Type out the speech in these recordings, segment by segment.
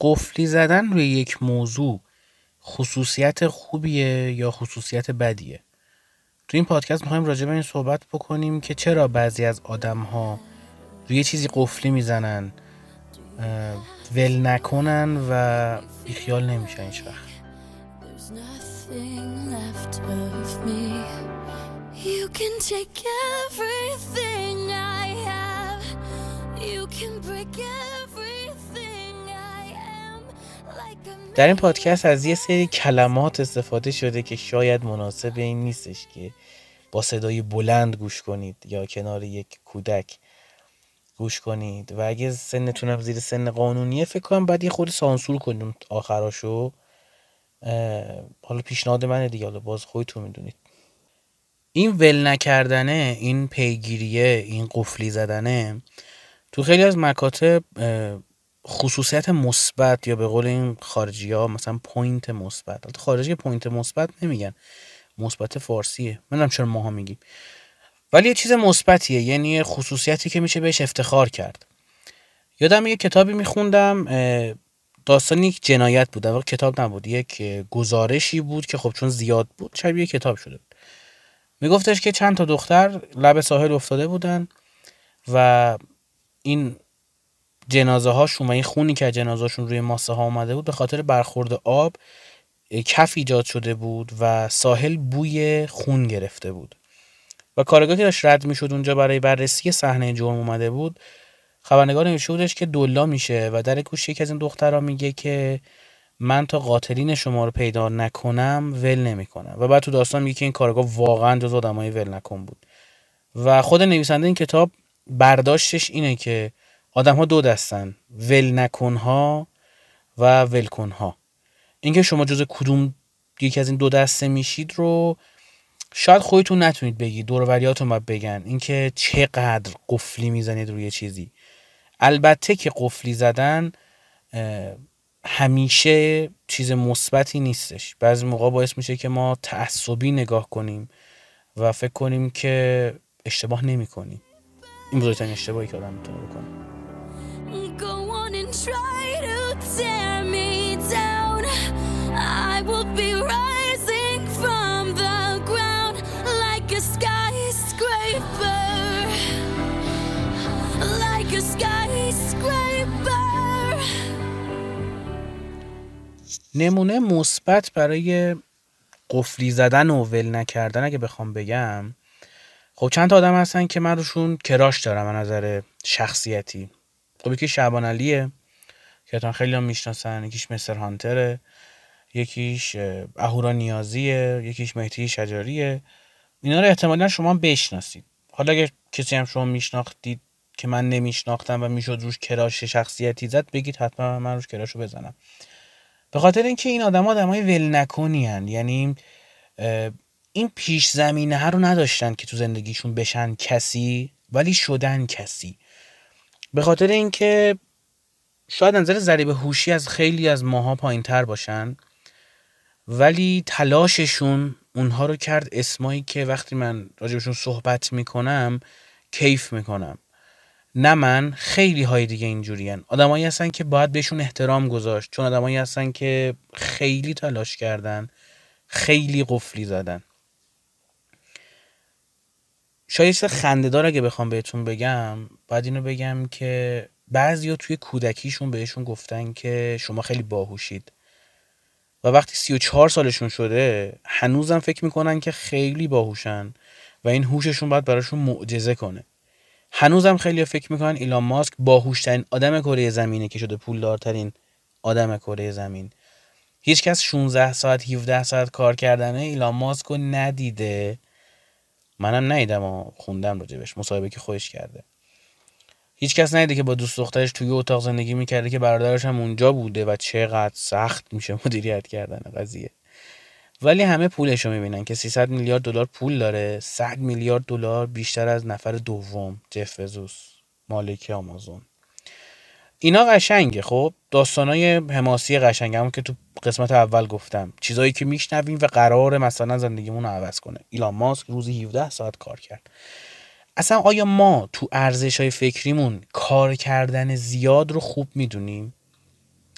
قفلی زدن روی یک موضوع خصوصیت خوبیه یا خصوصیت بدیه؟ تو این پادکست می‌خوایم راجع به این صحبت بکنیم که چرا بعضی از آدم ها روی چیزی قفلی می‌زنن ول نکنن و بیخیال نمیشن هیچ وقت. در این پادکست از یه سری کلمات استفاده شده که شاید مناسب این نیستش که با صدای بلند گوش کنید یا کنار یک کودک گوش کنید. و اگه سنتونم زیر سن قانونیه فکر کنم بعد یه خود سانسور کنیم آخراشو. حالا پیشنهاد منه دیگه حالا باز خودتون می‌دونید. این ول نکردنه این پیگیریه این قفلی زدنه. تو خیلی از مکاتب خصوصیت مثبت یا به قول این خارجی ها مثلا point مثبت. خارجی پوینت مثبت نمیگن. مثبت فارسیه. نمیدونم چرا ماها میگیم. ولی یه چیز مثبتیه. یعنی خصوصیتی که میشه بهش افتخار کرد. یادم یه کتابی میخوندم داستان یک جنایت بود. در کتاب نبود. یک گزارشی بود که خب چون زیاد بود شبیه کتاب شده بود. میگفتش که چند تا دختر لب ساحل افتاده بودن و این جنازه هاشون و این خونی که جنازه هاشون روی ماسه ها آمده بود به خاطر برخورد آب کف ایجاد شده بود و ساحل بوی خون گرفته بود. و کارگاه که داشت رد می‌شد اونجا برای بررسی صحنه جرم اومده بود خبرنگار نوشته بودش که دلا میشه و در گوش یکی از این دخترها میگه که من تا قاتلین شما رو پیدا نکنم ول نمی‌کنم. و بعد تو داستان میگه که این کارگاه واقعا جز آدمای ول نکن بود. و خود نویسنده این کتاب برداشتش اینه که آدم ها دو دستن ول نکنها و ولکنها اینکه شما جز کدوم یکی از این دو دسته میشید رو شاید خودتون نتونید بگید دوروریاتون باید بگن. اینکه چقدر قفلی می‌زنید روی چیزی. البته که قفلی زدن همیشه چیز مثبتی نیستش. بعضی موقع باعث میشه که ما تعصبی نگاه کنیم و فکر کنیم که اشتباه نمی کنیم این بزرگترین اشتباهی که آدم می‌تونه بکنه. نمونه مثبت برای قفلی زدن و ول نکردن اگه بخوام بگم خب چند تا آدم هستن که من روشون کراش دارم از نظر شخصیتی. خب یکی شعبان علیه که خیلی هم می‌شناسن. یکیش مستر هانتره یکیش اهورا نیازیه یکیش مهدی شجاریه. اینا رو احتمالا شما بشناسید. حالا اگه کسی هم شما میشناختید که من نمیشناختم و می‌شد روش کراش شخصیتی زد بگید حتما من روش کراش بزنم. به خاطر اینکه این آدم های ول نکنی. یعنی این پیش زمینه رو نداشتن که تو زندگیشون بشن کسی ولی شدن کسی. به خاطر اینکه شاید نظر ضریب هوشی از خیلی از ماها پایین تر باشن ولی تلاششون اونها رو کرد اسمایی که وقتی من راجبشون صحبت می‌کنم کیف می‌کنم. نه من خیلی های دیگه اینجوری آدمایی هستن که باید بهشون احترام گذاشت. چون آدمایی هستن که خیلی تلاش کردن خیلی قفلی زدن. شاید چیز خندهدار اگه بخوام بهتون بگم باید اینو بگم که بعضیا توی کودکیشون بهشون گفتن که شما خیلی باهوشید. و وقتی 34 سالشون شده هنوزم فکر می‌کنن که خیلی باهوشن و این هوششون باید براشون معجزه کنه. هنوزم خیلی فکر می‌کنن ایلان ماسک باهوشترین آدم کره زمینه که شده پولدارترین آدم کره زمین. هیچکس 16 ساعت 17 ساعت کار کردنه ایلان ماسک رو ندیده. منم ندیدم و خوندم راجبش مصاحبه که خودش کرده. هیچ کس ندیده که با دوست دخترش توی اتاق زندگی می‌کرده که برادرش هم اونجا بوده و چقدر سخت میشه مدیریت کردن قضیه. ولی همه پولش رو می‌بینن که 300 میلیارد دلار پول داره 100 میلیارد دلار بیشتر از نفر دوم جف بزوس مالک آمازون. اینا قشنگه خب؟ داستانای حماسی قشنگ همون که تو قسمت اول گفتم. چیزایی که میشنویم و قرار مثلا زندگیمون رو عوض کنه. ایلان ماسک روزی 17 ساعت کار کرد. اصلا آیا ما تو ارزش های فکریمون کار کردن زیاد رو خوب می‌دونیم؟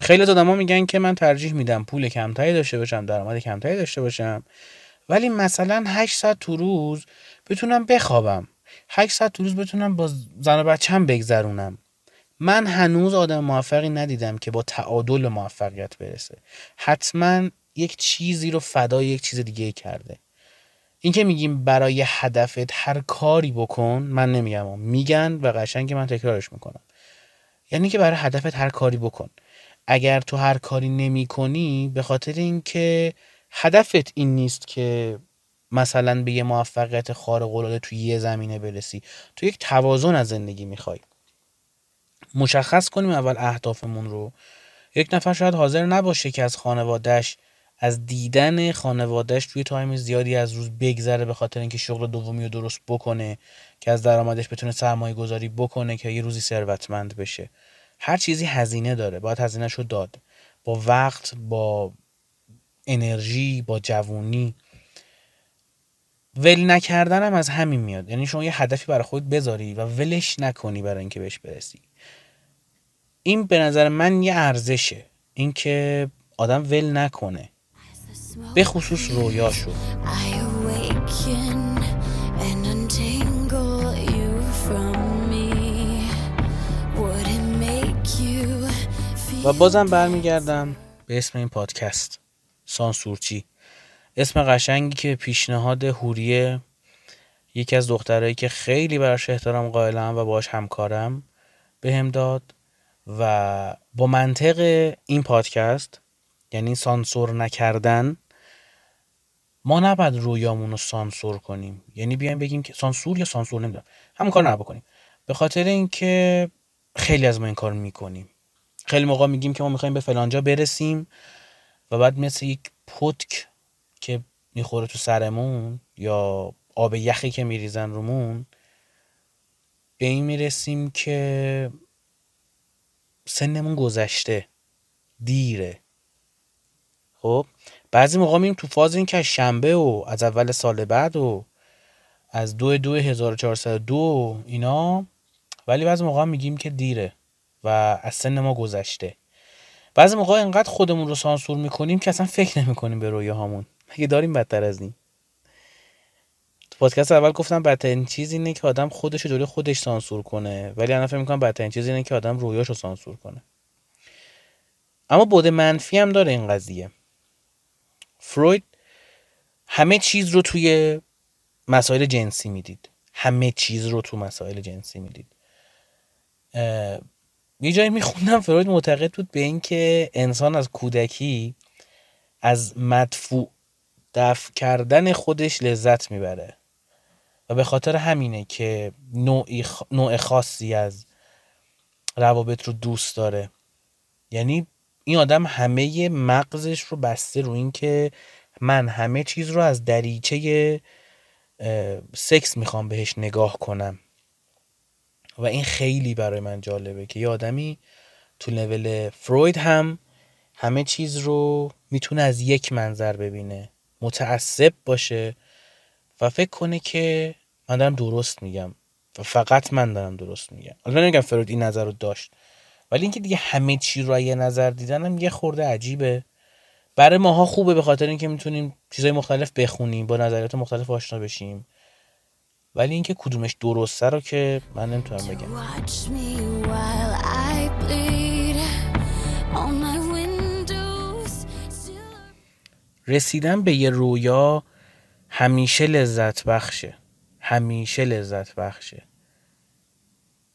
خیلی از آدما میگن که من ترجیح میدم پول کمتری داشته باشم درآمد کمتری داشته باشم ولی مثلا 8 ساعت تو روز بتونم بخوابم. 8 ساعت تو روز بتونم با زن و بچم بگذرونم. من هنوز آدم موفقی ندیدم که با تعادل موفقیت برسه. حتما یک چیزی رو فدای یک چیز دیگه کرده. این که میگیم برای هدفت هر کاری بکن من نمیگم. میگن و قشنگ من تکرارش می‌کنم. یعنی که برای هدفت هر کاری بکن. اگر تو هر کاری نمی کنی به خاطر اینکه هدفت این نیست که مثلا به یه موفقیت خارق العاده توی یه زمینه برسی. تو یک توازن از زندگی می‌خوای. مشخص کنیم اول اهدافمون رو. یک نفر شاید حاضر نباشه که از خانوادهش از دیدن خانوادهش توی تایم زیادی از روز بگذره به خاطر اینکه شغل دومی رو درست بکنه که از درآمدش بتونه سرمایه گذاری بکنه که یه روزی ثروتمند بشه. هر چیزی هزینه داره باید هزینهش رو داد. با وقت با انرژی با جوونی. ول نکردن از همین میاد. یعنی شما یه هدفی برای خود بذاری و ولش نکنی برای اینکه بهش برسی. این به نظر من یه ارزشه. اینکه آدم ول نکنه. به خصوص رویاشو. و بازم برمیگردم به اسم این پادکست. سانسورچی. اسم قشنگی که پیشنهاد هوریه یکی از دخترهایی که خیلی براش احترام قائلم و باش همکارم به هم داد. و با منطق این پادکست یعنی سانسور نکردن ما نباید رویامون رو سانسور کنیم. یعنی بیایم بگیم که سانسور یا سانسور نمی‌دونم. همون کار نبکنیم به خاطر اینکه خیلی از ما این کار می‌کنیم. خیلی موقع میگیم که ما می‌خوایم به فلانجا برسیم و بعد مثل یک پتک که می‌خوره تو سرمون یا آب یخی که میریزن رومون به این می‌رسیم که سنمون گذشته. دیره. خب بعضی موقع میریم تو فاز این که شنبه و از اول سال بعد و از دو دو 1402 اینا ولی بعضی موقع میگیم که دیره و از سن ما گذشته. بعضی موقع انقدر خودمون رو سانسور می‌کنیم که اصلا فکر نمی‌کنیم به رویاهامون. مگه داریم بدتر از این؟ پادکست اول گفتم بدترین چیز اینه که آدم خودش رو جلوی خودش سانسور کنه. ولی الان فکر می‌کنم بدترین چیز اینه که آدم رویاش رو سانسور کنه. اما بود منفی هم داره این قضیه. فروید همه چیز رو توی مسائل جنسی می‌دید. همه چیز رو تو مسائل جنسی می‌دید. یه جایی میخوندم فروید معتقد بود به اینکه انسان از کودکی از مدفوع دفع کردن خودش لذت می‌بره. و به خاطر همینه که نوع خاصی از روابط رو دوست داره. یعنی این آدم همه مغزش رو بسته رو این که من همه چیز رو از دریچه سکس می‌خوام بهش نگاه کنم. و این خیلی برای من جالبه که یه آدمی تو لول فروید هم همه چیز رو می‌تونه از یک منظر ببینه. متعصب باشه و فکر کنه که من دارم درست میگم و فقط من دارم درست میگم. حالا نمیگم فروید این نظر رو داشت ولی اینکه دیگه همه چی رو یه نظر دیدنم یه خورده عجیبه. برای ماها خوبه به خاطر اینکه می‌تونیم چیزای مختلف بخونیم با نظریات مختلف آشنا بشیم. ولی اینکه کدومش درسته رو که من نمی‌تونم بگم. رسیدن به یه رویا همیشه لذت بخشه. همیشه لذت بخشه.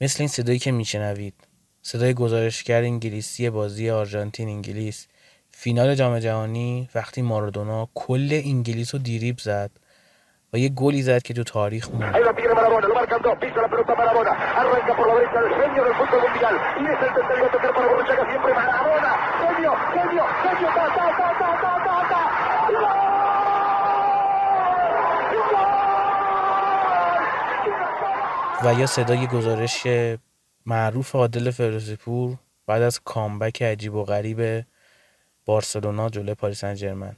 مثل این صدایی که میشنوید. صدای گزارشگر انگلیسی بازی آرژانتین انگلیس. فینال جام جهانی وقتی مارادونا کل انگلیس رو دیریب زد و یه گلی زد که تو تاریخ موند و یا صدای گزارش معروف عادل فرزیپور بعد از کامبک عجیب و غریب بارسلونا جلوی پاریس سن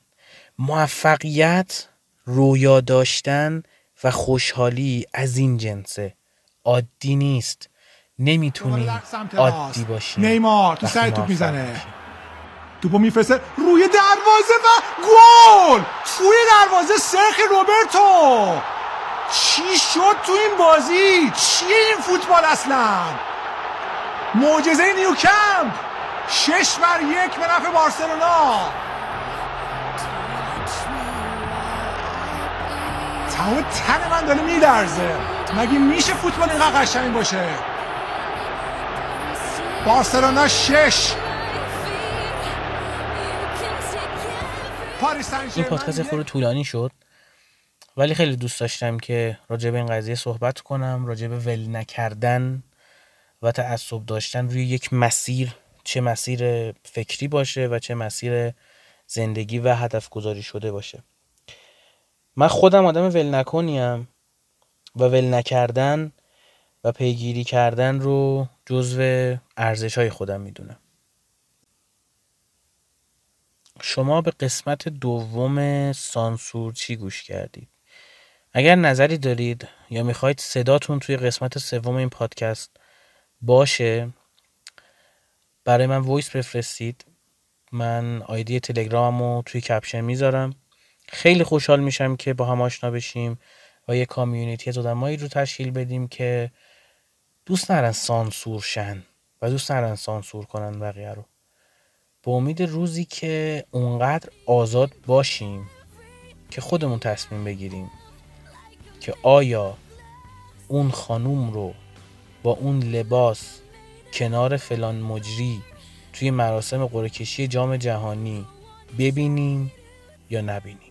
موفقیت رویا داشتن و خوشحالی از این جنسه. عادی نیست. نمی‌تونی عادی باشی. نیمار تو سر توپ می‌زنه. توپو میفرسته. روی دروازه و گل! توی دروازه سرخ روبرتو! چی شد تو این بازی؟ چیه این فوتبال اصلا؟ معجزه نیوکمپ. شش بر یک به نفع بارسلونا. تمام تن من داره میدرزه. مگه میشه فوتبال اینقدر قشنگ باشه؟ بارسلونا شش. این پادکست خود طولانی شد؟ ولی خیلی دوست داشتم که راجع به این قضیه صحبت کنم راجع به ول نکردن و تعصب داشتن روی یک مسیر چه مسیر فکری باشه و چه مسیر زندگی و هدف گذاری شده باشه. من خودم آدم ول نکنیم و ول نکردن و پیگیری کردن رو جزو ارزش های خودم می‌دونم. شما به قسمت دوم سانسورچی گوش کردید؟ اگر نظری دارید یا می‌خواید صداتون توی قسمت سوم این پادکست باشه برای من voice بفرستید. من آیدی تلگراممو توی کپشن می‌ذارم. خیلی خوشحال میشم که با هم آشنا بشیم و یه community از آدمایی رو تشکیل بدیم که دوست ندارن سانسور شن و دوست نرن سانسور کنن بقیه رو. به امید روزی که اونقدر آزاد باشیم که خودمون تصمیم بگیریم. که آیا اون خانوم رو با اون لباس کنار فلان مجری توی مراسم قرعه جام جهانی ببینیم یا نبینیم؟